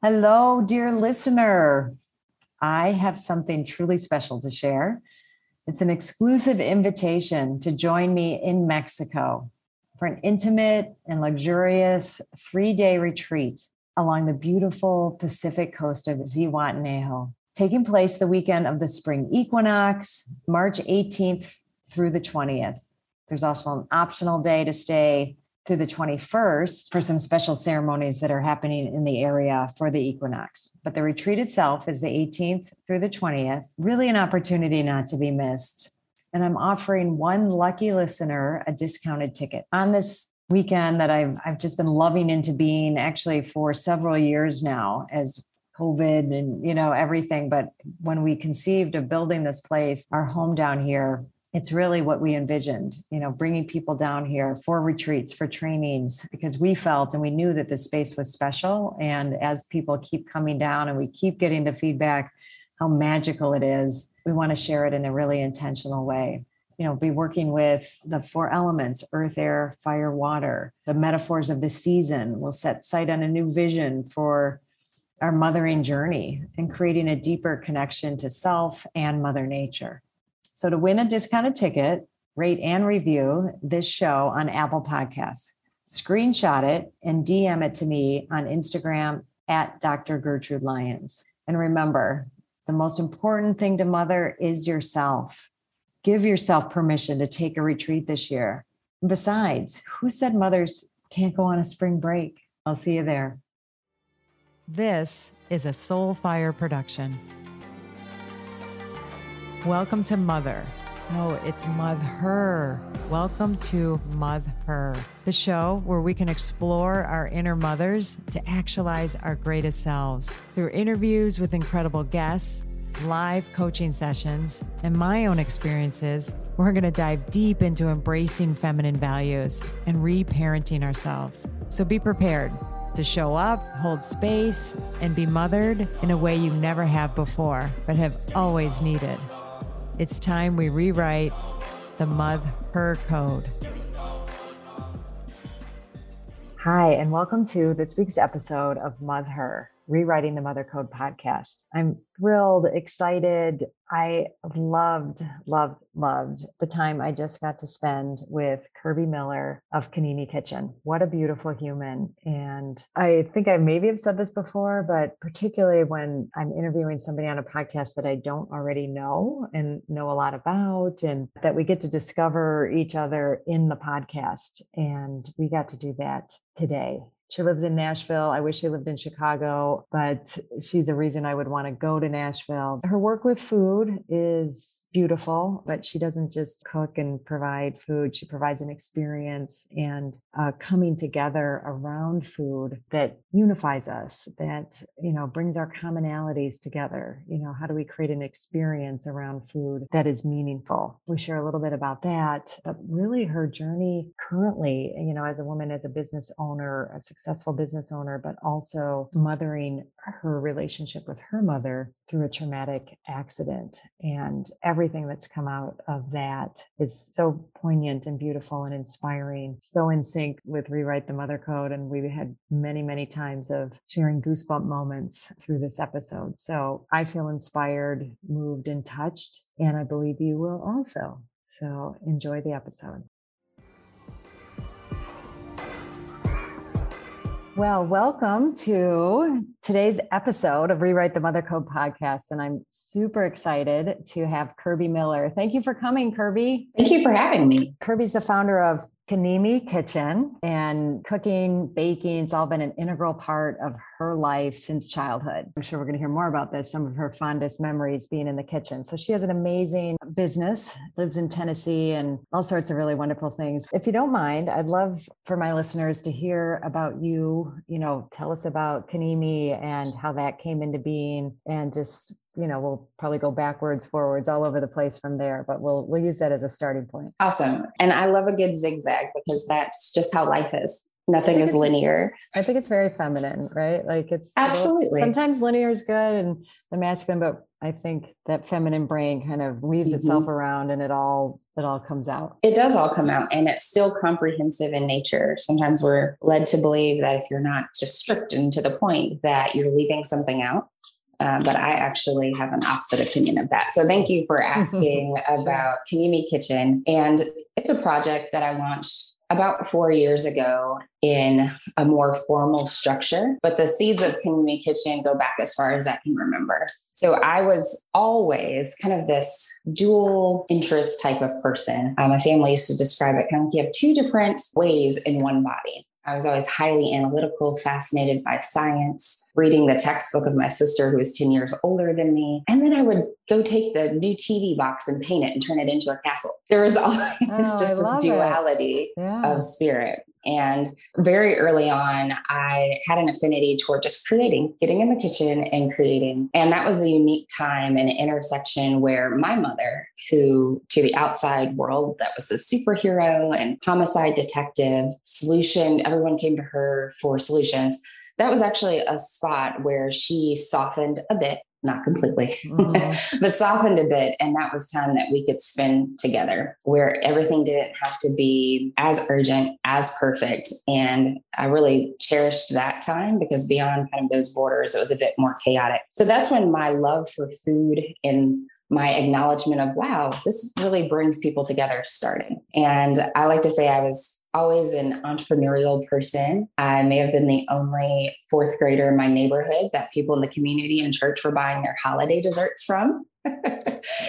Hello, dear listener. I have something truly special to share. It's an exclusive invitation to join me in Mexico for an intimate and luxurious three day retreat along the beautiful Pacific coast of Zihuatanejo, taking place the weekend of the spring equinox, March 18th through the 20th. There's also an optional day to stay through the 21st for some special ceremonies that are happening in the area for the equinox. But the retreat itself is the 18th through the 20th, really an opportunity not to be missed. And I'm offering one lucky listener a discounted ticket on this weekend that I've I've just been loving into being actually for several years now as COVID and you know everything. But when we conceived of building this place, our home down here, it's really what we envisioned you know bringing people down here for retreats for trainings because we felt and we knew that this space was special. And as people keep coming down and we keep getting the feedback how magical it is we want to share it in a really intentional way. You know be working with the four elements earth air fire water. The metaphors of the season will set sight on a new vision for our mothering journey and creating a deeper connection to self and mother nature so to win a discounted ticket, rate and review this show on Apple Podcasts. Screenshot it and DM it to me on Instagram at Dr. Gertrude Lyons. And remember, the most important thing to mother is yourself. Give yourself permission to take a retreat this year. Besides, who said mothers can't go on a spring break? I'll see you there. This is a Soulfire production. Welcome to Mother. No, it's Mother. Welcome to Mother, the show where we can explore our inner mothers to actualize our greatest selves. Through interviews with incredible guests, live coaching sessions, and my own experiences, we're going to dive deep into embracing feminine values and reparenting ourselves. So be prepared to show up, hold space, and be mothered in a way you never have before, but have always needed. It's time we rewrite the Mother Her Code. Hi, and welcome to this week's episode of Mother Rewriting the Mother Code podcast. I'm thrilled, excited. I loved, loved, loved the time I just got to spend with Kirbee Miller of KiNiMi Kitchen. What a beautiful human. And I think I maybe have said this before, but particularly when I'm interviewing somebody on a podcast that I don't already know and know a lot about, and that we get to discover each other in the podcast. And we got to do that today. She lives in Nashville. I wish she lived in Chicago, but she's a reason I would want to go to Nashville. Her work with food is beautiful, but she doesn't just cook and provide food. She provides an experience and uh, coming together around food that unifies us, that, you know, brings our commonalities together. You know, how do we create an experience around food that is meaningful? We share a little bit about that, but really her journey currently, you know, as a woman, as a business owner, a successful business owner, but also mothering her relationship with her mother through a traumatic accident. And everything that's come out of that is so poignant and beautiful and inspiring, so in sync with Rewrite the Mother Code. And we had many, many times of sharing goosebump moments through this episode. So I feel inspired, moved, and touched. And I believe you will also. So enjoy the episode. Well, welcome to today's episode of Rewrite the Mother Code podcast. And I'm super excited to have Kirbee Miller. Thank you for coming, Kirbee. Thank you for having me. Kirbee's the founder of KiNiMi Kitchen and cooking, baking, it's all been an integral part of her life since childhood. I'm sure we're going to hear more about this, some of her fondest memories being in the kitchen. So she has an amazing business, lives in Tennessee, and all sorts of really wonderful things. If you don't mind, I'd love for my listeners to hear about you. You know, tell us about KiNiMi and how that came into being and just you know we'll probably go backwards forwards all over the place from there but we'll we'll use that as a starting point awesome and i love a good zigzag because that's just how life is nothing is linear i think it's very feminine right like it's absolutely sometimes linear is good and the masculine but I think that feminine brain kind of weaves mm-hmm. itself around and it all it all comes out. It does all come out and it's still comprehensive in nature. Sometimes we're led to believe that if you're not just strict and to the point that you're leaving something out. Uh, but I actually have an opposite opinion of that. So thank you for asking about KiNiMi Kitchen. And it's a project that I launched about four years ago in a more formal structure, but the seeds of KiNiMi Kitchen go back as far as I can remember. So I was always kind of this dual interest type of person. Um, my family used to describe it kind of like you have two different ways in one body. I was always highly analytical, fascinated by science, reading the textbook of my sister, who was 10 years older than me. And then I would go take the new TV box and paint it and turn it into a castle. There was always oh, just this duality yeah. of spirit. And very early on, I had an affinity toward just creating, getting in the kitchen and creating. And that was a unique time and intersection where my mother, who to the outside world, that was a superhero and homicide detective, solution, everyone came to her for solutions that was actually a spot where she softened a bit not completely, mm-hmm. but softened a bit. And that was time that we could spend together where everything didn't have to be as urgent, as perfect. And I really cherished that time because beyond kind of those borders, it was a bit more chaotic. So that's when my love for food and my acknowledgement of, wow, this really brings people together starting. And I like to say I was always an entrepreneurial person. I may have been the only fourth grader in my neighborhood that people in the community and church were buying their holiday desserts from.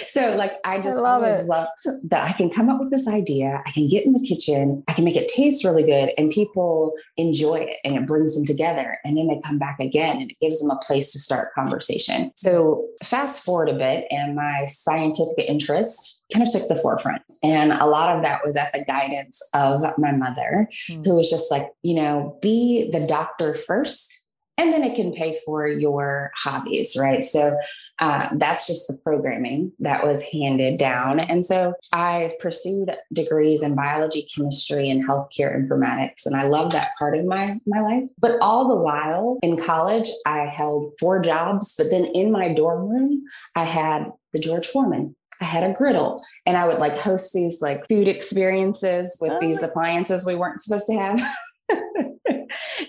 So like I just I always it. loved that I can come up with this idea, I can get in the kitchen, I can make it taste really good, and people enjoy it and it brings them together. And then they come back again and it gives them a place to start conversation. So fast forward a bit, and my scientific interest kind of took the forefront. And a lot of that was at the guidance of my mother, mm-hmm. who was just like, you know, be the doctor first and then it can pay for your hobbies, right? So uh, that's just the programming that was handed down. And so I pursued degrees in biology, chemistry, and healthcare informatics. And I love that part of my, my life. But all the while in college, I held four jobs. But then in my dorm room, I had the George Foreman I had a griddle and I would like host these like food experiences with oh. these appliances we weren't supposed to have.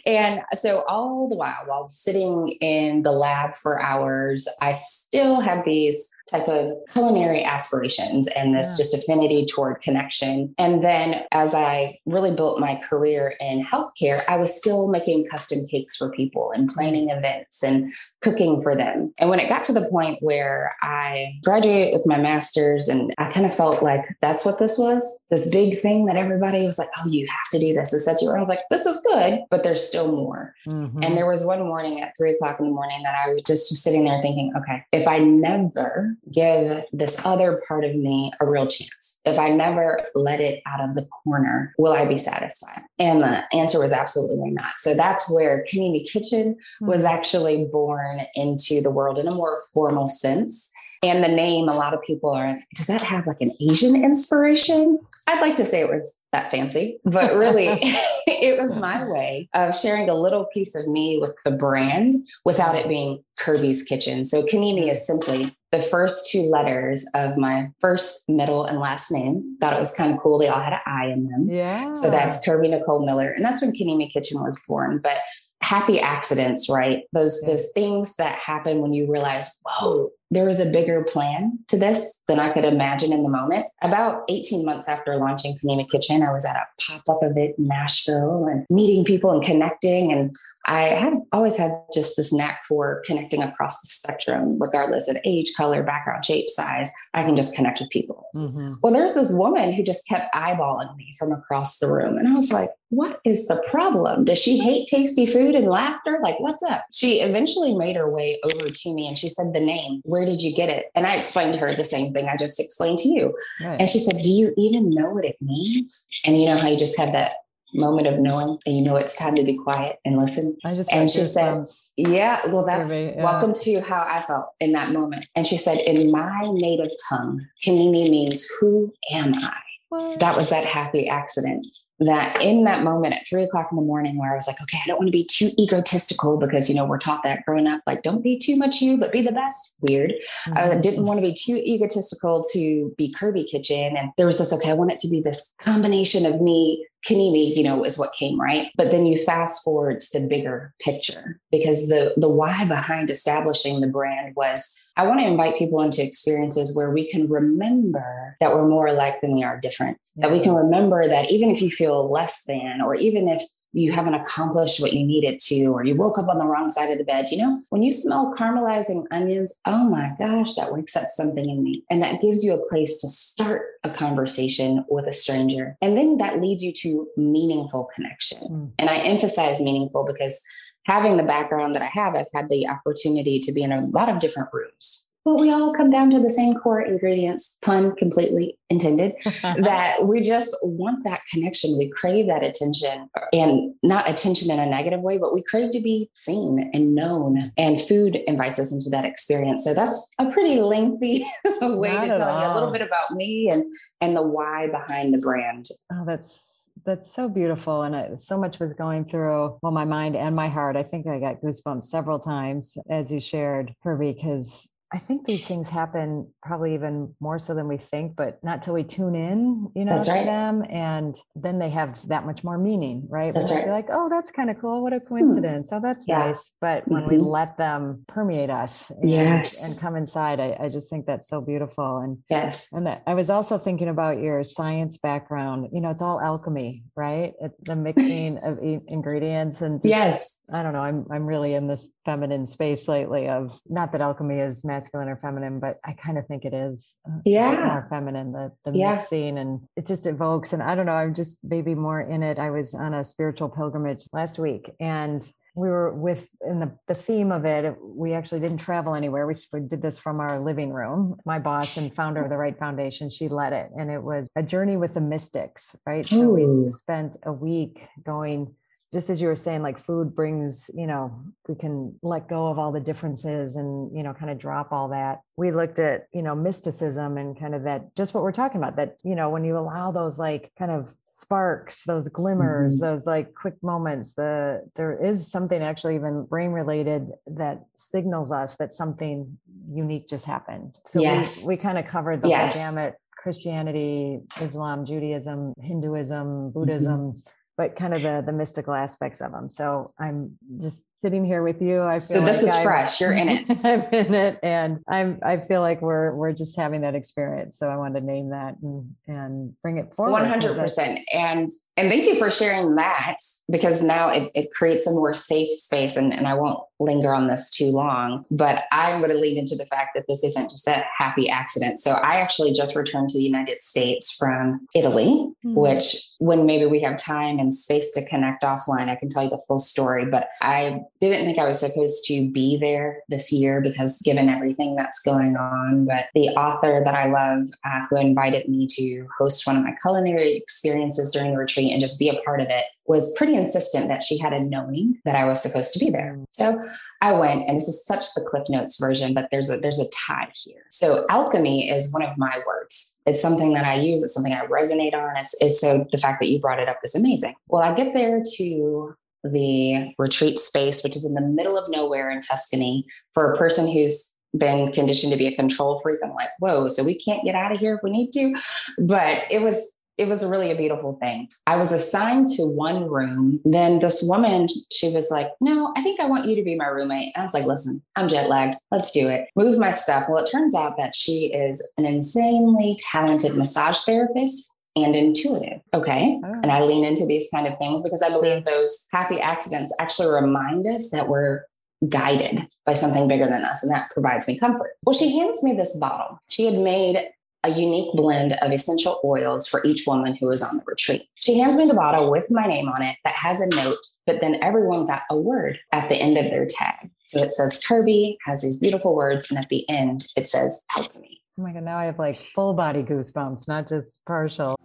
and so all the while while sitting in the lab for hours i still had these type of culinary aspirations and this yeah. just affinity toward connection and then as i really built my career in healthcare i was still making custom cakes for people and planning events and cooking for them and when it got to the point where i graduated with my master's and i kind of felt like that's what this was this big thing that everybody was like oh you have to do this and such i was like this is good but there's still more. Mm-hmm. And there was one morning at three o'clock in the morning that I was just sitting there thinking, okay, if I never give this other part of me a real chance, if I never let it out of the corner, will I be satisfied? And the answer was absolutely not. So that's where Community Kitchen mm-hmm. was actually born into the world in a more formal sense. And the name, a lot of people are, does that have like an Asian inspiration? I'd like to say it was that fancy, but really it was my way of sharing a little piece of me with the brand without it being Kirbee's Kitchen. So KiNiMi is simply the first two letters of my first, middle, and last name. Thought it was kind of cool. They all had an I in them. Yeah. So that's Kirbee Nicole Miller. And that's when KiNiMi Kitchen was born. But happy accidents, right? Those those things that happen when you realize, whoa, there was a bigger plan to this than I could imagine in the moment. About 18 months after launching KiNiMi Kitchen, I was at a pop-up event in Nashville and meeting people and connecting. And I had always had just this knack for connecting across the spectrum, regardless of age, color, background, shape, size. I can just connect with people. Mm-hmm. Well, there's this woman who just kept eyeballing me from across the room. And I was like, what is the problem? Does she hate tasty food and laughter? Like, what's up? She eventually made her way over to me and she said the name. Where did you get it? And I explained to her the same thing I just explained to you. Right. And she said, Do you even know what it means? And you know how you just have that moment of knowing and you know it's time to be quiet and listen. I just and she said, Yeah, well, that's yeah. welcome to how I felt in that moment. And she said, In my native tongue, KiNiMi means who am I? What? That was that happy accident that in that moment at three o'clock in the morning where I was like, okay, I don't want to be too egotistical because, you know, we're taught that growing up, like, don't be too much you, but be the best. Weird. Mm-hmm. I didn't want to be too egotistical to be Kirbee Kitchen. And there was this, okay, I want it to be this combination of me Panini, you know, is what came right. But then you fast forward to the bigger picture because the the why behind establishing the brand was I want to invite people into experiences where we can remember that we're more alike than we are different. That we can mm. remember that even if you feel less than, or even if you haven't accomplished what you needed to, or you woke up on the wrong side of the bed. You know, when you smell caramelizing onions, oh my gosh, that wakes up something in me. And that gives you a place to start a conversation with a stranger. And then that leads you to meaningful connection. Mm. And I emphasize meaningful because having the background that I have, I've had the opportunity to be in a lot of different rooms but we all come down to the same core ingredients, pun completely intended, that we just want that connection. We crave that attention and not attention in a negative way, but we crave to be seen and known. And food invites us into that experience. So that's a pretty lengthy way not to tell all. you a little bit about me and, and the why behind the brand. Oh, that's that's so beautiful and it, so much was going through well my mind and my heart i think i got goosebumps several times as you shared her because I think these things happen probably even more so than we think, but not till we tune in, you know, that's to right. them. And then they have that much more meaning, right? That's right. like, oh, that's kind of cool. What a hmm. coincidence. Hmm. Oh, that's yeah. nice. But when mm-hmm. we let them permeate us and, yes. and come inside, I, I, just think that's so beautiful. And yes. And I was also thinking about your science background. You know, it's all alchemy, right? It's the mixing of ingredients and just, yes. I don't know. I'm I'm really in this feminine space lately of not that alchemy is masculine or feminine, but I kind of think it is uh, yeah more feminine, the, the yeah. mixing and it just evokes. And I don't know, I'm just maybe more in it. I was on a spiritual pilgrimage last week and we were with in the, the theme of it we actually didn't travel anywhere we, we did this from our living room my boss and founder of the Wright Foundation she led it and it was a journey with the mystics right so we spent a week going just as you were saying like food brings you know we can let go of all the differences and you know kind of drop all that we looked at you know mysticism and kind of that just what we're talking about that you know when you allow those like kind of sparks those glimmers mm-hmm. those like quick moments the there is something actually even brain related that signals us that something unique just happened so yes. we, we kind of covered the yes. whole gamut christianity islam judaism hinduism buddhism mm-hmm but kind of the the mystical aspects of them. So I'm just sitting here with you. I feel so this like is I'm, fresh. You're in it. I'm in it, and I'm. I feel like we're we're just having that experience. So I wanted to name that and and bring it forward. One hundred percent. And and thank you for sharing that because now it, it creates a more safe space. And and I won't linger on this too long, but I'm going to lead into the fact that this isn't just a happy accident. So I actually just returned to the United States from Italy, mm-hmm. which when maybe we have time and space to connect offline, I can tell you the full story. But I didn't think I was supposed to be there this year because given everything that's going on. But the author that I love, uh, who invited me to host one of my culinary experiences during the retreat and just be a part of it, was pretty insistent that she had a knowing that I was supposed to be there. Mm. So I went, and this is such the Cliff Notes version, but there's a there's a tie here. So alchemy is one of my words. It's something that I use. It's something I resonate on. It's, it's so the fact that you brought it up is amazing. Well, I get there to the retreat space, which is in the middle of nowhere in Tuscany, for a person who's been conditioned to be a control freak. I'm like, whoa, so we can't get out of here if we need to. But it was it was really a beautiful thing. I was assigned to one room. Then this woman, she was like, No, I think I want you to be my roommate. And I was like, Listen, I'm jet lagged. Let's do it. Move my stuff. Well, it turns out that she is an insanely talented massage therapist and intuitive. Okay. Oh. And I lean into these kind of things because I believe mm. those happy accidents actually remind us that we're guided by something bigger than us. And that provides me comfort. Well, she hands me this bottle. She had made a unique blend of essential oils for each woman who was on the retreat. She hands me the bottle with my name on it that has a note, but then everyone got a word at the end of their tag. So it says Kirbee has these beautiful words, and at the end it says alchemy. Oh my God, now I have like full body goosebumps, not just partial.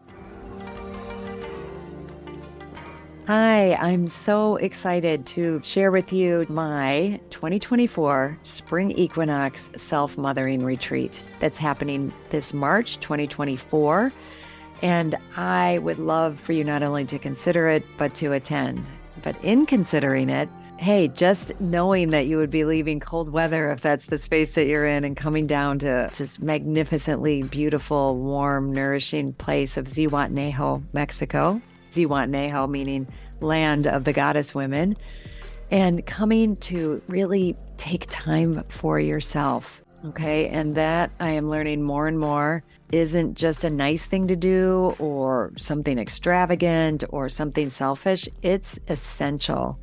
Hi, I'm so excited to share with you my 2024 Spring Equinox Self Mothering Retreat that's happening this March 2024. And I would love for you not only to consider it, but to attend. But in considering it, hey, just knowing that you would be leaving cold weather if that's the space that you're in and coming down to just magnificently beautiful, warm, nourishing place of Zihuatanejo, Mexico. Zihuatanejo meaning land of the goddess women. And coming to really take time for yourself. Okay. And that I am learning more and more isn't just a nice thing to do or something extravagant or something selfish. It's essential.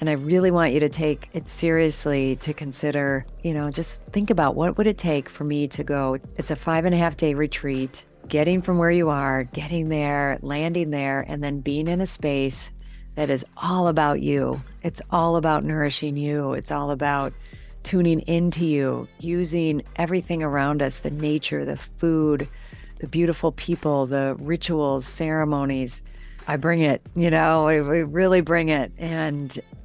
And I really want you to take it seriously to consider, you know, just think about what would it take for me to go. It's a five and a half day retreat, getting from where you are, getting there, landing there, and then being in a space that is all about you. It's all about nourishing you. It's all about tuning into you, using everything around us the nature, the food, the beautiful people, the rituals, ceremonies. I bring it, you know, we, really bring it. And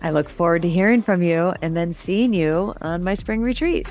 I look forward to hearing from you and then seeing you on my spring retreat.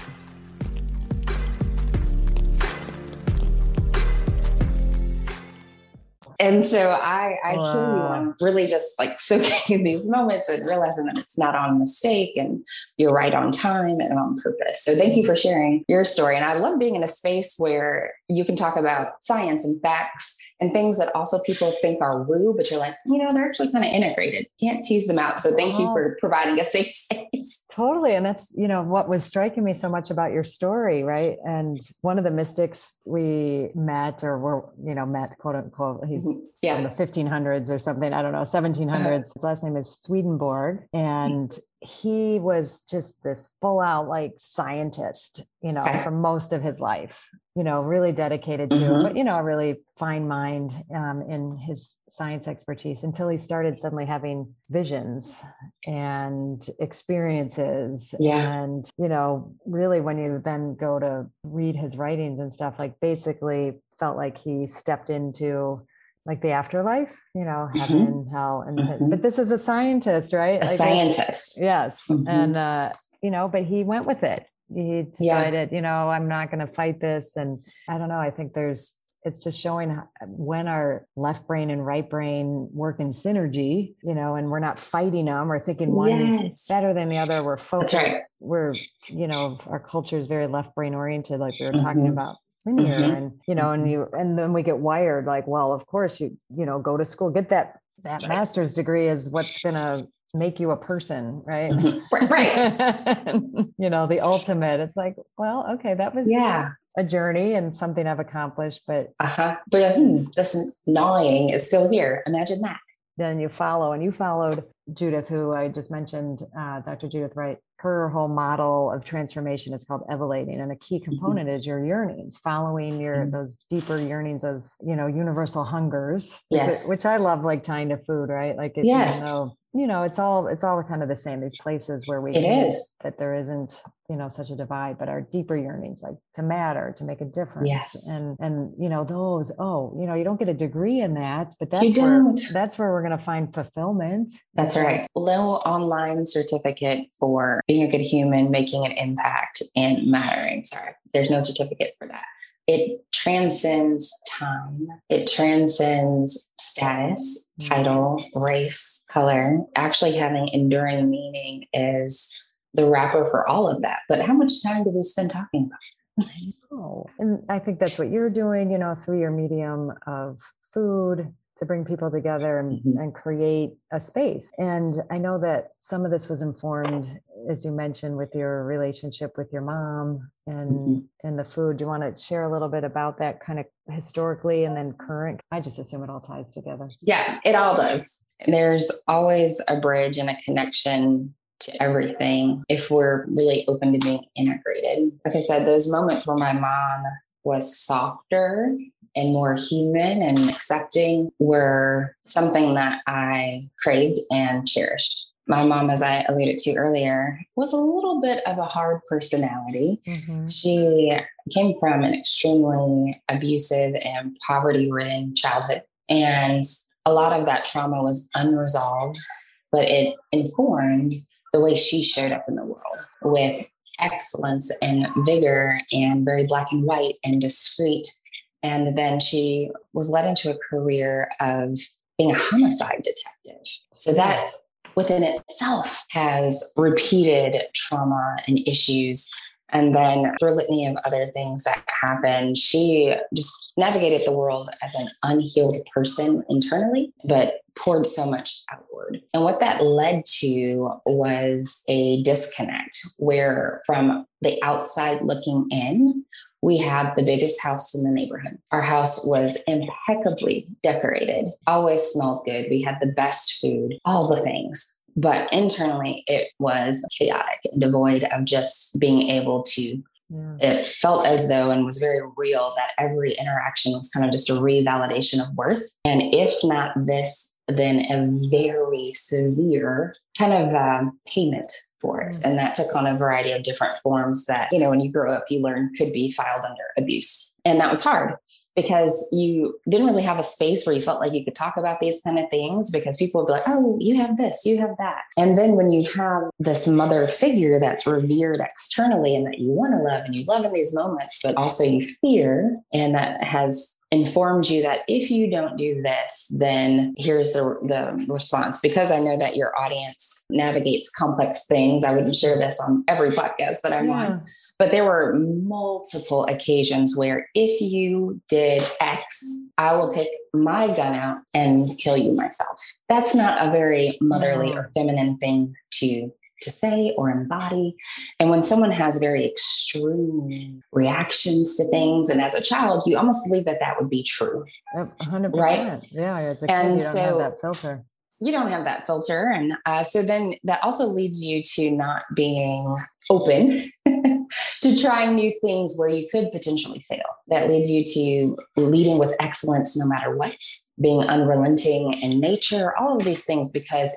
And so I, I wow. hear you on really just like soaking in these moments and realizing that it's not on mistake and you're right on time and on purpose. So thank you for sharing your story. And I love being in a space where you can talk about science and facts and things that also people think are woo, but you're like, you know, they're actually kind of integrated. Can't tease them out. So thank oh. you for providing a safe space. Totally. And that's, you know, what was striking me so much about your story, right? And one of the mystics we met or were, you know, met quote unquote, he's mm-hmm. yeah. in the 1500s or something. I don't know, 1700s. Uh-huh. His last name is Swedenborg. And he was just this full out like scientist, you know, for most of his life, you know, really dedicated to, mm-hmm. but, you know, a really fine mind um, in his science expertise until he started suddenly having visions and experiences. Yeah. And, you know, really when you then go to read his writings and stuff, like basically felt like he stepped into like the afterlife, you know, mm-hmm. heaven, mm-hmm. hell, and mm-hmm. but this is a scientist, right? A like scientist, yes, mm-hmm. and uh, you know, but he went with it. He decided, yeah. you know, I'm not going to fight this, and I don't know. I think there's it's just showing when our left brain and right brain work in synergy, you know, and we're not fighting them or thinking one yes. is better than the other. We're focused. Right. We're, you know, our culture is very left brain oriented, like we were mm-hmm. talking about linear mm-hmm. and you know and mm-hmm. you and then we get wired like well of course you you know go to school get that that master's degree is what's going to make you a person right? Mm-hmm. right you know the ultimate it's like well okay that was yeah. a journey and something i've accomplished but uh-huh. But hmm, this gnawing is still here. Imagine that. Then you follow and you followed judith who i just mentioned uh, dr judith wright her whole model of transformation is called evolating and a key Mm-hmm. component is your yearnings following your Mhm. those deeper yearnings those you know universal hungers which, Yes. which i love like tying to food right like it, Yes. even though you know it's all it's all kind of the same these places where we It is. that there isn't you know such a divide but our deeper yearnings like to matter to make a difference Yes. and and you know those oh you know you don't get a degree in that but that's You where don't. that's where we're going to find fulfillment That's right. Little online certificate for being a good human, making an impact, and mattering. Sorry, there's no certificate for that. It transcends time, it transcends status, Mhm. title, race, color. Actually, having enduring meaning is the wrapper for all of that. But how much time do we spend talking about? Oh, and I think that's what you're doing, you know, through your medium of food to bring people together and, Mhm. and create a space. And I know that some of this was informed, as you mentioned, with your relationship with your mom and Mhm. and the food. Do you want to share a little bit about that kind of historically and then current? I just assume it all ties together. Yeah, it all does. There's always a bridge and a connection to everything if we're really open to being integrated. Like I said, those moments where my mom was softer and more human and accepting were something that I craved and cherished. My mom, as I alluded to earlier, was a little bit of a hard personality. Mm-hmm. She came from an extremely abusive and poverty ridden childhood. And a lot of that trauma was unresolved, but it informed the way she showed up in the world with excellence and vigor and very black and white and discreet. And then she was led into a career of being a homicide detective. So that Yes. Within itself has repeated trauma and issues. And then through a litany of other things that happened, she just navigated the world as an unhealed person internally, but poured so much outward. And what that led to was a disconnect where, from the outside looking in, we had the biggest house in the neighborhood. Our house was impeccably decorated, always smelled good. We had the best food, all the things. But internally, it was chaotic and devoid of just being able to. Yeah. It felt as though and was very real that every interaction was kind of just a revalidation of worth. And if not this, then a very severe kind of um, payment for it. Mm. And that took on a variety of different forms that, you know, when you grow up, you learn could be filed under abuse. And that was hard because you didn't really have a space where you felt like you could talk about these kind of things because people would be like, oh, you have this, you have that. And then when you have this mother figure that's revered externally and that you want to love and you love in these moments, but also you fear, and that has informed you that if you don't do this, then here's the, the response. Because I know that your audience navigates complex things, I wouldn't share this on every podcast that I'm on. But there were multiple occasions where if you did X, I will take my gun out and kill you myself. That's not a very motherly or feminine thing to to say or embody. And when someone has very extreme reactions to things, and as a child, you almost believe that that would be true. Yep, a hundred Right? percent. Yeah, as a kid, And you don't have that filter. you don't have that filter and uh, so then that also leads you to not being open to trying new things where you could potentially fail that leads you to leading with excellence no matter what being unrelenting in nature all of these things because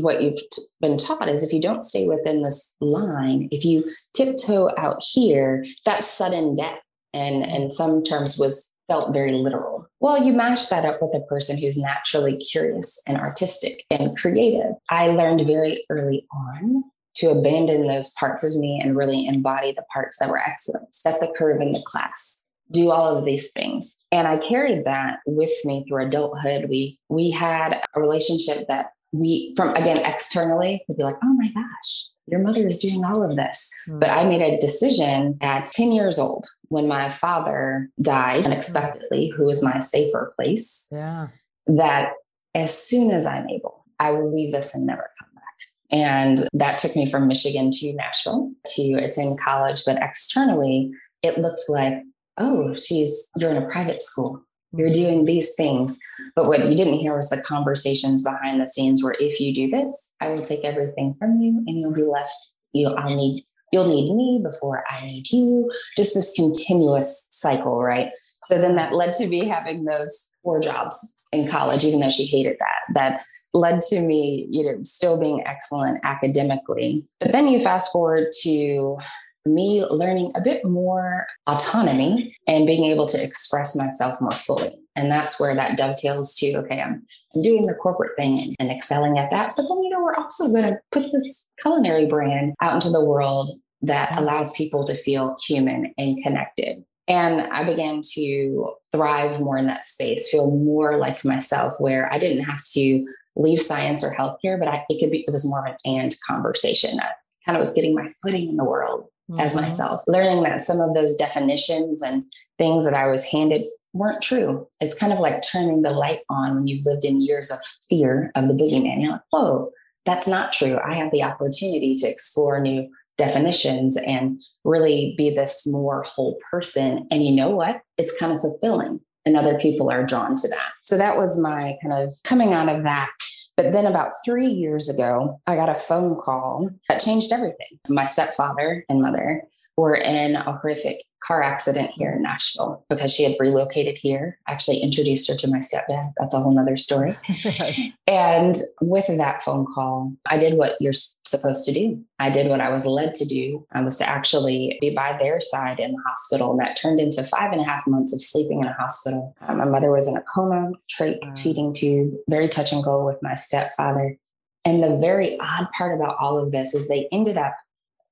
what you've t- been taught is if you don't stay within this line if you tiptoe out here that's sudden death and in some terms was felt very literal. Well, you mash that up with a person who's naturally curious and artistic and creative. I learned very early on to abandon those parts of me and really embody the parts that were excellent, set the curve in the class, do all of these things. And I carried that with me through adulthood. We we had a relationship that we from again externally would be like, oh my gosh, your mother is doing all of this. Hmm. But I made a decision at 10 years old when my father died unexpectedly, hmm. who was my safer place, yeah. that as soon as I'm able, I will leave this and never come back. And that took me from Michigan to Nashville to attend college. But externally, it looked like, oh, she's, you're in a private school. You're doing these things. But what you didn't hear was the conversations behind the scenes where if you do this, I will take everything from you and you'll be left You, I'll need, you'll need me before I need you. Just this continuous cycle, right? So then that led to me having those four jobs in college, even though she hated that. That led to me, you know, still being excellent academically. But then you fast forward to me learning a bit more autonomy and being able to express myself more fully. And that's where that dovetails to okay, I'm, I'm doing the corporate thing and excelling at that. But then, you know, we're also going to put this culinary brand out into the world that allows people to feel human and connected. And I began to thrive more in that space, feel more like myself, where I didn't have to leave science or healthcare, but I, it could be, it was more of an and conversation. I kind of was getting my footing in the world mm-hmm. as myself, learning that some of those definitions and things that I was handed weren't true. It's kind of like turning the light on when you've lived in years of fear of the boogeyman. You're like, whoa, that's not true. I have the opportunity to explore new definitions and really be this more whole person. And you know what? It's kind of fulfilling. And other people are drawn to that. So that was my kind of coming out of that but then about three years ago, I got a phone call that changed everything. My stepfather and mother were in a horrific car accident here in Nashville because she had relocated here. Actually introduced her to my stepdad. That's a whole nother story. and with that phone call, I did what you're supposed to do. I did what I was led to do. I was to actually be by their side in the hospital. And that turned into five and a half months of sleeping in a hospital. Um, my mother was in a coma, trach wow. feeding tube, very touch and go with my stepfather. And the very odd part about all of this is they ended up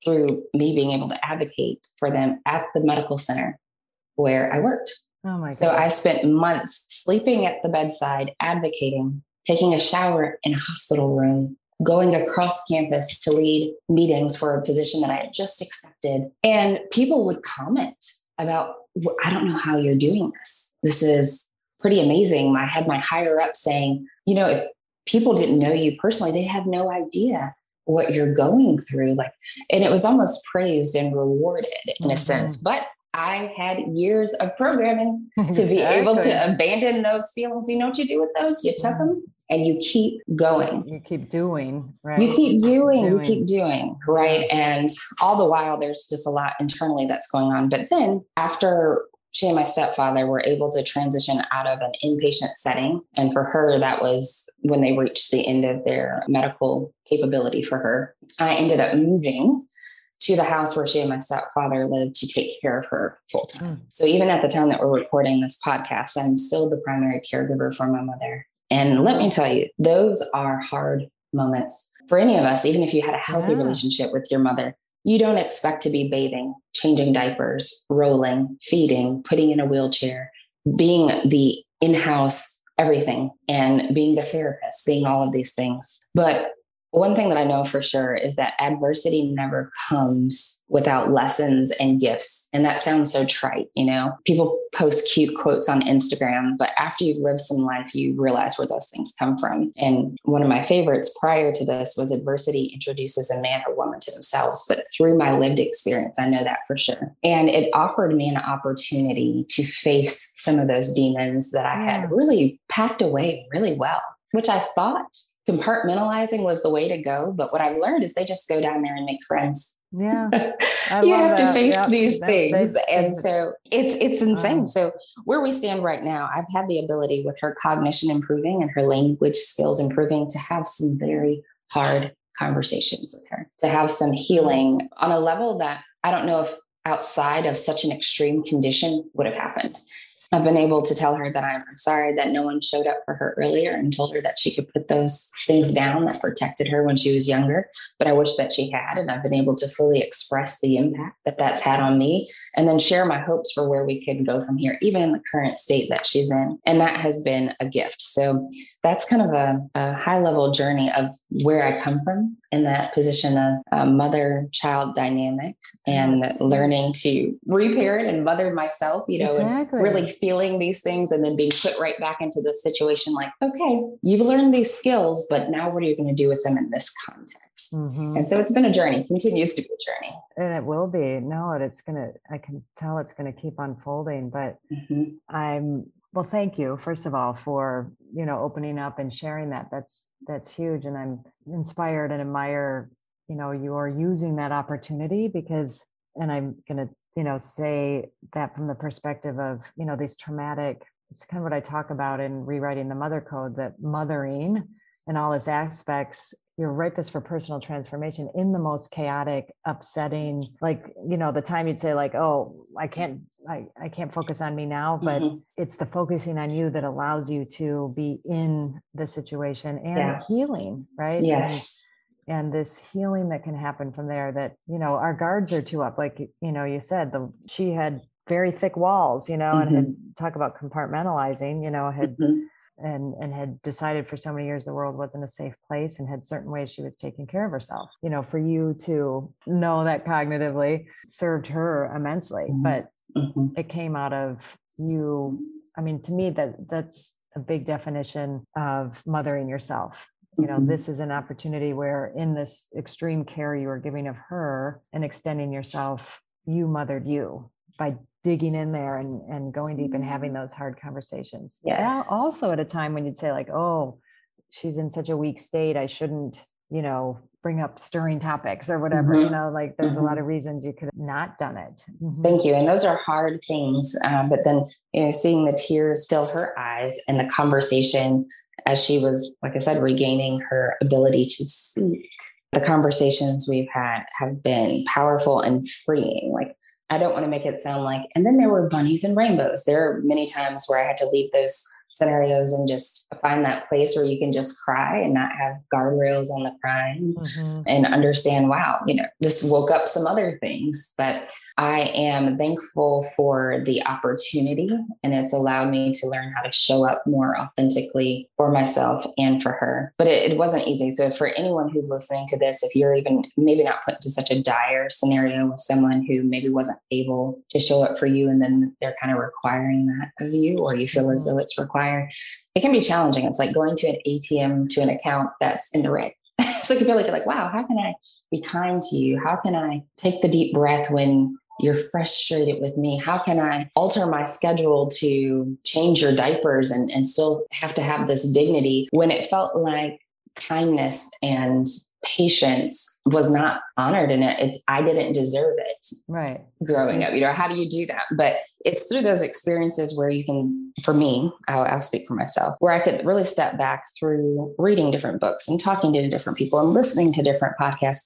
through me being able to advocate for them at the medical center where I worked. Oh my so I spent months sleeping at the bedside, advocating, taking a shower in a hospital room, going across campus to lead meetings for a position that I had just accepted. And people would comment about, I don't know how you're doing this. This is pretty amazing. I had my higher up saying, you know, if people didn't know you personally, they have no idea what you're going through like and it was almost praised and rewarded in mm-hmm. a sense but I had years of programming to be able to abandon those feelings. You know what you do with those? You tuck them and you keep going. You keep doing, right? You keep doing, doing, you keep doing, right? And all the while, there's just a lot internally that's going on. But then after she and my stepfather were able to transition out of an inpatient setting. And for her, that was when they reached the end of their medical capability for her. I ended up moving to the house where she and my stepfather lived to take care of her full time. Mm. So even at the time that we're recording this podcast, I'm still the primary caregiver for my mother. And let me tell you, those are hard moments for any of us, even if you had a healthy yeah. relationship with your mother you don't expect to be bathing, changing diapers, rolling, feeding, putting in a wheelchair, being the in house everything and being the therapist, being all of these things. But one thing that I know for sure is that adversity never comes without lessons and gifts. And that sounds so trite, you know? People post cute quotes on Instagram, but after you've lived some life, you realize where those things come from. And one of my favorites prior to this was adversity introduces a man or woman to themselves. But through my lived experience, I know that for sure. And it offered me an opportunity to face some of those demons that I had mm. really packed away really well which I thought compartmentalizing was the way to go. But what I've learned is they just go down there and make friends. Yeah. you have that. to face yep. these that, things. and so it's it's insane. Um, so where we stand right now, I've had the ability with her cognition improving and her language skills improving to have some very hard conversations with her, to have some healing on a level that I don't know if outside of such an extreme condition would have happened. I've been able to tell her that I'm, sorry that no one showed up for her earlier and told her that she could put those things down that protected her when she was younger. But I wish that she had. And I've been able to fully express the impact that that's had on me and then share my hopes for where we could go from here, even in the current state that she's in. And that has been a gift. So that's kind of a, a high level journey of where I come from in that position of uh, mother child dynamic and yes. learning to reparent and mother myself, you know, exactly. and really feeling these things and then being put right back into the situation like, okay, you've learned these skills, but now what are you going to do with them in this context? Mm-hmm. And so it's been a journey, continues to be a journey. And it will be. No, it's going to, I can tell it's going to keep unfolding, but mm-hmm. I'm, well, thank you, first of all, for, you know, opening up and sharing that. That's, that's huge. And I'm inspired and admire you know you're using that opportunity because and i'm to you know say that from the perspective of you know these traumatic it's kind of what i talk about in rewriting the mother code that mothering and all its aspects you're ripest for personal transformation in the most chaotic upsetting like you know the time you'd say like oh i can't i, I can't focus on me now but mm-hmm. it's the focusing on you that allows you to be in the situation and yeah. healing right yes and, and this healing that can happen from there that you know our guards are too up like you know you said the she had very thick walls you know mm-hmm. and had talk about compartmentalizing you know had mm-hmm and and had decided for so many years the world wasn't a safe place and had certain ways she was taking care of herself you know for you to know that cognitively served her immensely mm-hmm. but mm-hmm. it came out of you i mean to me that that's a big definition of mothering yourself you know mm-hmm. this is an opportunity where in this extreme care you are giving of her and extending yourself you mothered you by digging in there and, and going deep and having those hard conversations. Yes. Also at a time when you'd say like, oh, she's in such a weak state. I shouldn't, you know, bring up stirring topics or whatever, mm-hmm. you know, like there's mm-hmm. a lot mm-hmm. of reasons you could have not done it. Mm-hmm. Thank you. And those are hard things. Uh, but then, you know, seeing the tears fill her eyes and the conversation as she was, like I said, regaining her ability to speak. The conversations we've had have been powerful and freeing. Like I don't want to make it sound like, and then there were bunnies and rainbows. There are many times where I had to leave those scenarios and just find that place where you can just cry and not have guardrails on the crying mm-hmm. and understand, wow, you know, this woke up some other things. But I am thankful for the opportunity and it's allowed me to learn how to show up more authentically for myself and for her. But it, it, wasn't easy. So, for anyone who's listening to this, if you're even maybe not put into such a dire scenario with someone who maybe wasn't able to show up for you and then they're kind of requiring that of you, or you feel as though it's required, it can be challenging. It's like going to an ATM to an account that's in the red so you feel like like, wow, how can I be kind to you? How can I take the deep breath when you're frustrated with me. How can I alter my schedule to change your diapers and, and still have to have this dignity when it felt like kindness and patience was not honored in it? It's i didn't deserve it right. growing up. You know how do you do that? But it's through those experiences where you can for me I'll, I'll speak for myself where i could really step back through reading different books and talking to different people and listening to different podcasts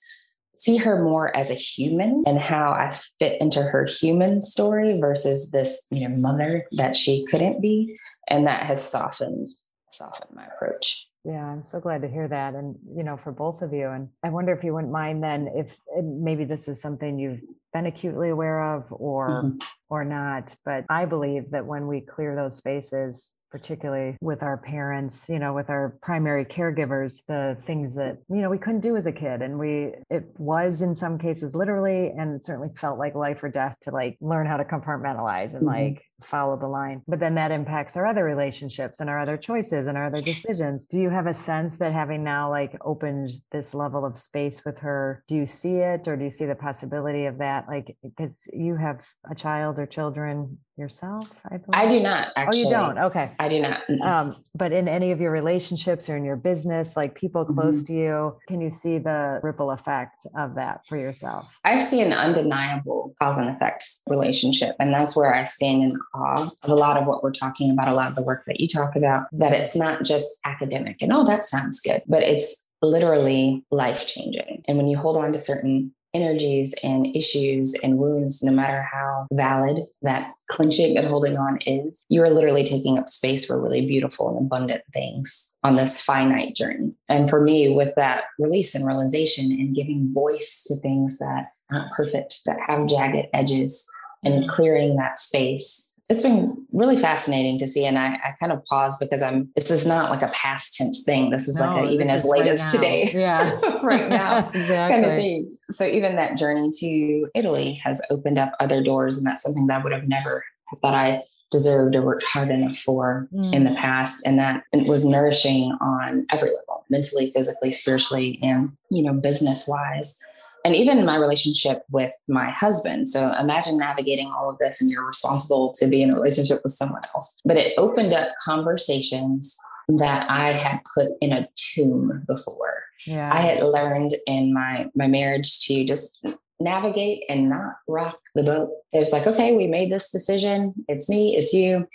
see her more as a human and how I fit into her human story versus this, you know, mother that she couldn't be. And that has softened, softened my approach. Yeah, I'm so glad to hear that. And, you know, for both of you. And I wonder if you wouldn't mind then if maybe this is something you've been acutely aware of or mm-hmm. or not. But I believe that when we clear those spaces, particularly with our parents, you know, with our primary caregivers, the things that, you know, we couldn't do as a kid. And we, it was in some cases literally, and it certainly felt like life or death to like learn how to compartmentalize and mm-hmm. like follow the line. But then that impacts our other relationships and our other choices and our other decisions. Do you have a sense that having now like opened this level of space with her, do you see it or do you see the possibility of that? Like, because you have a child or children yourself? I, I do not. Actually. Oh, you don't? Okay. I do not. Um, but in any of your relationships or in your business, like people close mm-hmm. to you, can you see the ripple effect of that for yourself? I see an undeniable cause and effect relationship. And that's where I stand in awe of a lot of what we're talking about, a lot of the work that you talk about, that it's not just academic and, oh, that sounds good, but it's literally life changing. And when you hold on to certain energies and issues and wounds, no matter how valid that clenching and holding on is, you are literally taking up space for really beautiful and abundant things on this finite journey. And for me, with that release and realization and giving voice to things that aren't perfect, that have jagged edges, and clearing that space it's been really fascinating to see. And I, I kind of pause because I'm, this is not like a past tense thing. This is no, like a, even as late right as now. today. Yeah. right now. exactly. Kind of thing. So even that journey to Italy has opened up other doors. And that's something that I would have never thought I deserved or worked hard enough for mm. in the mm. past. And that was nourishing on every level, mentally, physically, spiritually, and, you know, business wise and even my relationship with my husband. So imagine navigating all of this and you're responsible to be in a relationship with someone else. But it opened up conversations that I had put in a tomb before. Yeah. I had learned in my my marriage to just navigate and not rock the boat. It was like, okay, we made this decision. It's me, it's you.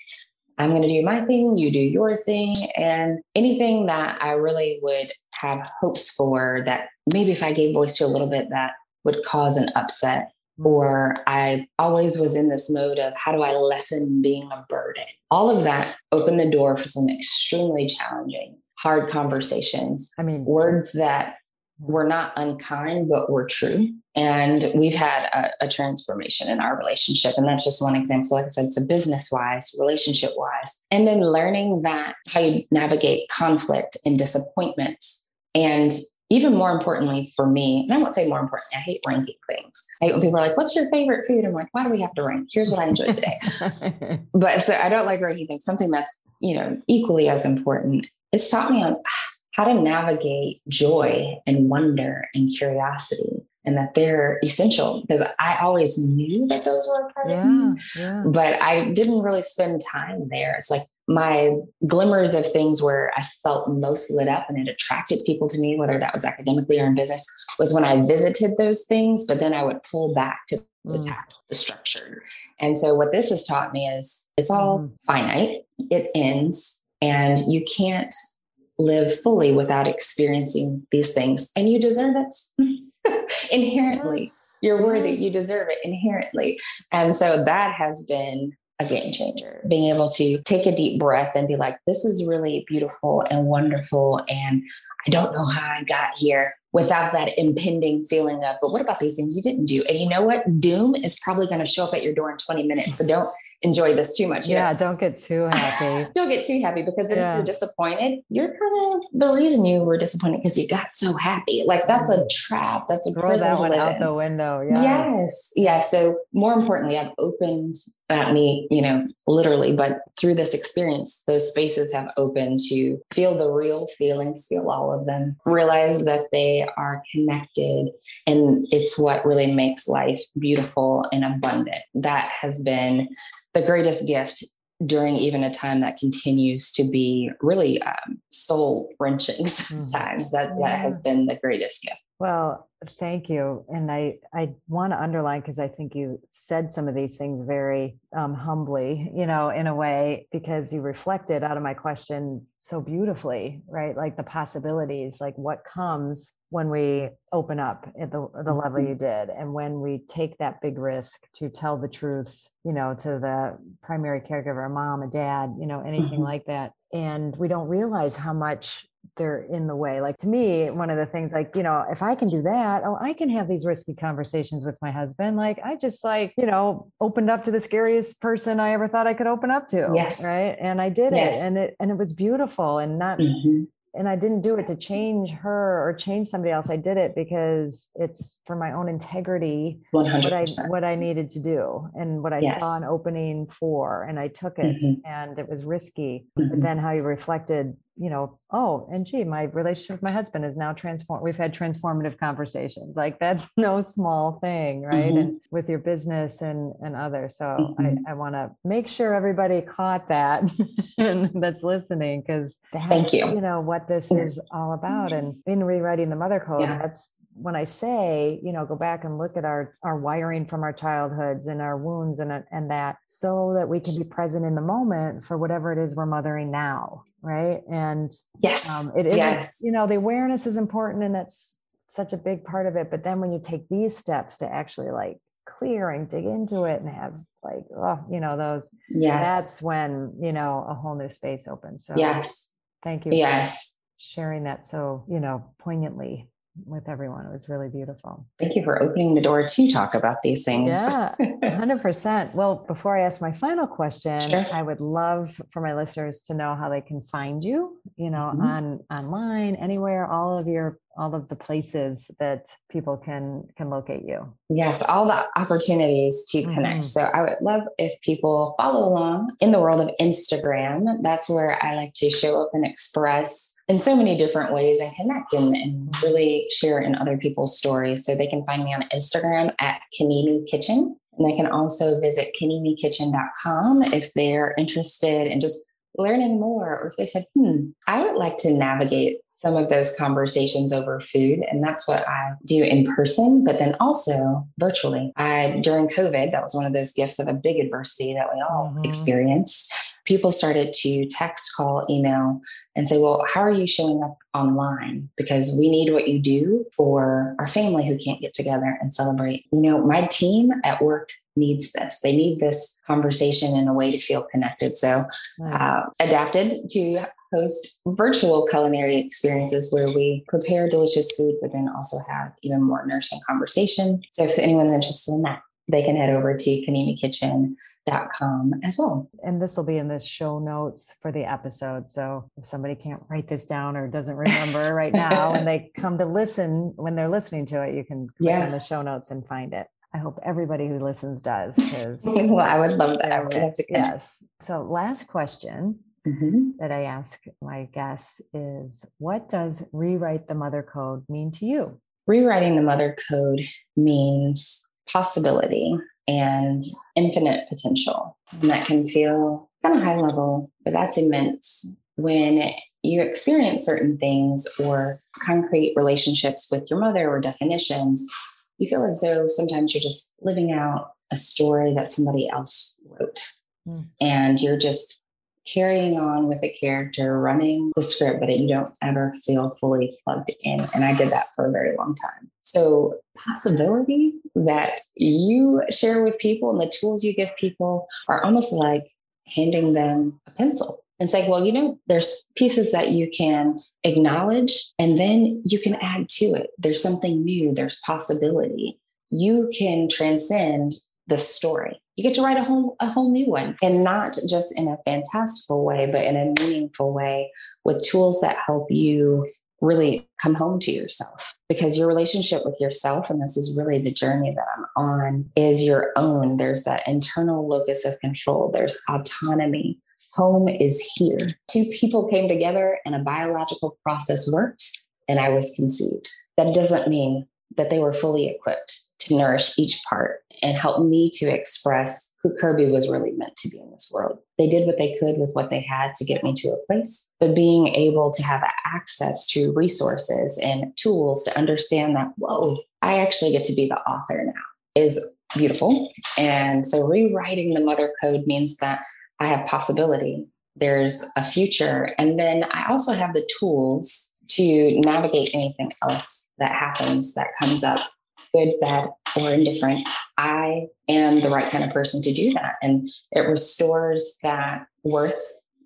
I'm going to do my thing, you do your thing. And anything that I really would have hopes for that maybe if I gave voice to a little bit that would cause an upset, or I always was in this mode of how do I lessen being a burden? All of that opened the door for some extremely challenging, hard conversations. I mean, words that were not unkind, but were true. And we've had a, a, transformation in our relationship. And that's just one example. Like I said, it's a business wise, relationship wise. And then learning that how you navigate conflict and disappointment. And even more importantly for me, and I won't say more important, I hate ranking things. I hate when people are like, what's your favorite food? I'm like, why do we have to rank? Here's what I enjoyed today. but so I don't like ranking things. Something that's, you know, equally as important. It's taught me how to navigate joy and wonder and curiosity and that they're essential because I always knew that those were a part yeah, of me, yeah. but I didn't really spend time there. It's like my glimmers of things where I felt most lit up and it attracted people to me, whether that was academically or in business, was when I visited those things, but then I would pull back to the mm. the structured. And so what this has taught me is it's all mm. finite, it ends, and you can't live fully without experiencing these things. And you deserve it inherently. Yes. You're worthy. You deserve it inherently. And so that has been a game changer. Being able to take a deep breath and be like, this is really beautiful and wonderful. And I don't know how I got here without that impending feeling of, but what about these things you didn't do? And you know what? Doom is probably going to show up at your door in 20 minutes. So don't enjoy this too much. Yeah, don't get too happy. don't get too happy because yeah. if you're disappointed, you're kind of the reason you were disappointed because you got so happy. Like that's a mm. trap. That's a throw that one out in. the window. Yes. yes. Yeah. So more importantly, I've opened at me, you know, literally, but through this experience, those spaces have opened to feel the real feelings, feel all of them, realize that they are connected. And it's what really makes life beautiful and abundant. That has been the greatest gift during even a time that continues to be really um, soul wrenching sometimes. That that has been the greatest gift. Well, thank you, and I I want to underline because I think you said some of these things very um, humbly, you know, in a way because you reflected out of my question so beautifully, right? Like the possibilities, like what comes when we open up at the, the level you mm-hmm. did and when we take that big risk to tell the truths you know to the primary caregiver a mom a dad you know anything mm-hmm. like that and we don't realize how much they're in the way. Like to me, one of the things like, you know, if I can do that, oh, I can have these risky conversations with my husband. Like I just like, you know, opened up to the scariest person I ever thought I could open up to. Yes. Right. And I did yes. it and it and it was beautiful and not mm-hmm and I didn't do it to change her or change somebody else. I did it because it's for my own integrity 100%. what I what I needed to do and what I yes. saw an opening for and I took it mm-hmm. and it was risky. Mm-hmm. But then how you reflected you know, oh, and gee, my relationship with my husband is now transformed. We've had transformative conversations. Like that's no small thing, right? Mm-hmm. And with your business and and others. So mm-hmm. I, I want to make sure everybody caught that and that's listening because thank you. You know what this is all about. And in rewriting the mother code, yeah. that's when I say, you know, go back and look at our our wiring from our childhoods and our wounds and and that, so that we can be present in the moment for whatever it is we're mothering now, right? And yes, um, it is. Yes. You know, the awareness is important, and that's such a big part of it. But then when you take these steps to actually like clear and dig into it and have like, oh, you know, those. Yes. That's when you know a whole new space opens. So yes, thank you. Yes. sharing that so you know poignantly with everyone. It was really beautiful. Thank you for opening the door to talk about these things. Yeah, 100%. Well, before I ask my final question, sure. I would love for my listeners to know how they can find you, you know, mm-hmm. on online, anywhere, all of your all of the places that people can can locate you. Yes, all the opportunities to connect. Mm-hmm. So I would love if people follow along in the world of Instagram. That's where I like to show up and express in so many different ways and connect and, and, really share in other people's stories. So they can find me on Instagram at KiNiMi Kitchen. And they can also visit kinimikitchen.com if they're interested in just learning more or if they said, hmm, I would like to navigate some of those conversations over food. And that's what I do in person, but then also virtually. I, during COVID, that was one of those gifts of a big adversity that we all mm-hmm. experienced. People started to text, call, email, and say, Well, how are you showing up online? Because we need what you do for our family who can't get together and celebrate. You know, my team at work needs this. They need this conversation in a way to feel connected. So, nice. uh, adapted to host virtual culinary experiences where we prepare delicious food, but then also have even more nourishing conversation. So if anyone's interested in that, they can head over to kinimikitchen.com as well. And this will be in the show notes for the episode. So if somebody can't write this down or doesn't remember right now and they come to listen when they're listening to it, you can click yeah. in the show notes and find it. I hope everybody who listens does because well, I would love that. I would have to yes. So last question mm-hmm. that I ask my guests is what does rewrite the mother code mean to you? Rewriting the mother code means possibility and infinite potential. And that can feel kind of high level, but that's immense when you experience certain things or concrete relationships with your mother or definitions. You feel as though sometimes you're just living out a story that somebody else wrote. Mm. And you're just carrying on with a character, running the script, but you don't ever feel fully plugged in. And I did that for a very long time. So, possibility that you share with people and the tools you give people are almost like handing them a pencil and say, well, you know, there's pieces that you can acknowledge and then you can add to it. There's something new, there's possibility. You can transcend the story you get to write a whole a whole new one. And not just in a fantastical way but in a meaningful way with tools that help you really come home to yourself. Because your relationship with yourself and this is really the journey that I'm on is your own. There's that internal locus of control. There's autonomy. Home is here. Two people came together and a biological process worked and I was conceived. That doesn't mean that they were fully equipped to nourish each part and helped me to express who Kirbee was really meant to be in this world. They did what they could with what they had to get me to a place, but being able to have access to resources and tools to understand that, whoa, I actually get to be the author now is beautiful. And so rewriting the mother code means that I have possibility, there's a future, and then I also have the tools to navigate anything else that happens that comes up good, bad, or indifferent, I am the right kind of person to do that. And it restores that worth,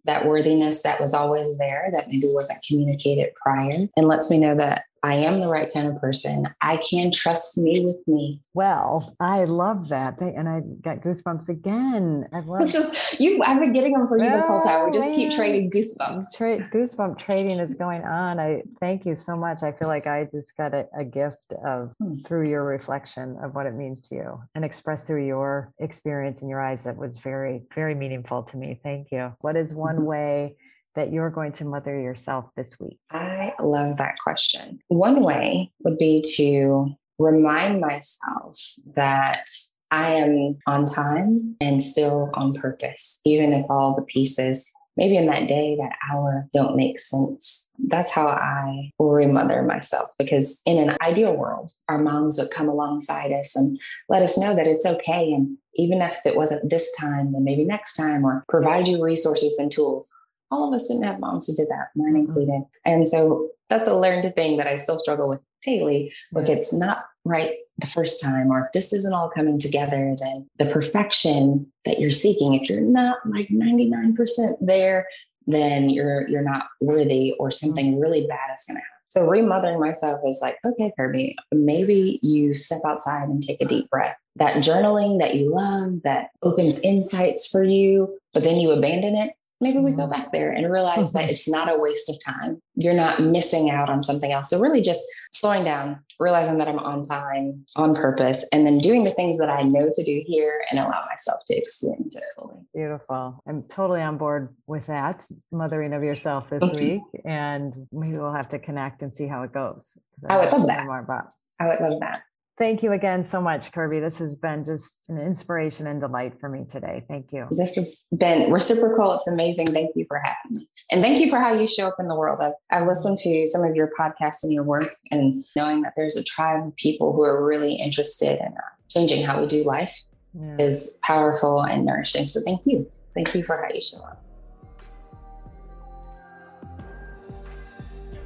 that worthiness that was always there that maybe wasn't communicated prior, and lets me know that I am the right kind of person. I can trust me with me. Well, I love that. And I got goosebumps again. I've loved it's just you I've been getting them for you this whole time. We just man. keep trading goosebumps. Tra- goosebump trading is going on. I thank you so much. I feel like I just got a, a gift of hmm. through your reflection of what it means to you and expressed through your experience in your eyes that was very, very meaningful to me. Thank you. What is one mm-hmm. way that you're going to mother yourself this week? I love that question. One way would be to remind myself that I am on time and still on purpose, even if all the pieces, maybe in that day, that hour, don't make sense. That's how I will remother myself because in an ideal world, our moms would come alongside us and let us know that it's okay. And even if it wasn't this time, then maybe next time, or provide you resources and tools all of us didn't have moms who did that, mine mm-hmm. included. And so that's a learned thing that I still struggle with daily. If it's not right the first time, or if this isn't all coming together, then the perfection that you're seeking, if you're not like 99% there, then you're you're not worthy or something really bad is gonna happen. So remothering myself is like, okay, Kirbee, maybe you step outside and take a deep breath. That journaling that you love, that opens insights for you, but then you abandon it maybe we go mm-hmm. back there and realize that mm-hmm. it's not a waste of time. You're not missing out on something else. So, really, just slowing down, realizing that I'm on time, on purpose, and then doing the things that I know to do here and allow myself to experience it fully. Beautiful. I'm totally on board with that, mothering of yourself this week. And maybe we'll have to connect and see how it goes. I, I would love that. More about. I would love that. Thank you again so much, Kirbee. This has been just an inspiration and delight for me today. Thank you. This has been reciprocal. It's amazing. Thank you for having me. And thank you for how you show up in the world. I've, I've listened to some of your podcasts and your work, and knowing that there's a tribe of people who are really interested in uh, changing how we do life yeah. is powerful and nourishing. So thank you. Thank you for how you show up.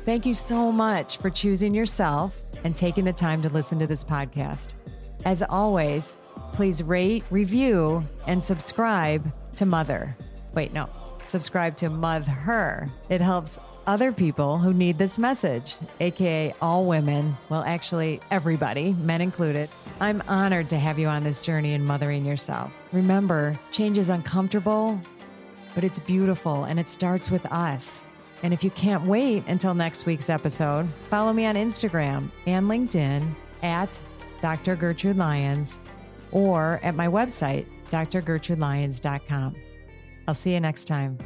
Thank you so much for choosing yourself and taking the time to listen to this podcast. As always, please rate, review, and subscribe to Mother. Wait, no, subscribe to Mother. Her. It helps other people who need this message, aka all women, well, actually, everybody, men included. I'm honored to have you on this journey in mothering yourself. Remember, change is uncomfortable, but it's beautiful and it starts with us. And if you can't wait until next week's episode, follow me on Instagram and LinkedIn at Dr. Gertrude Lyons or at my website, drgertrudelyons.com. I'll see you next time.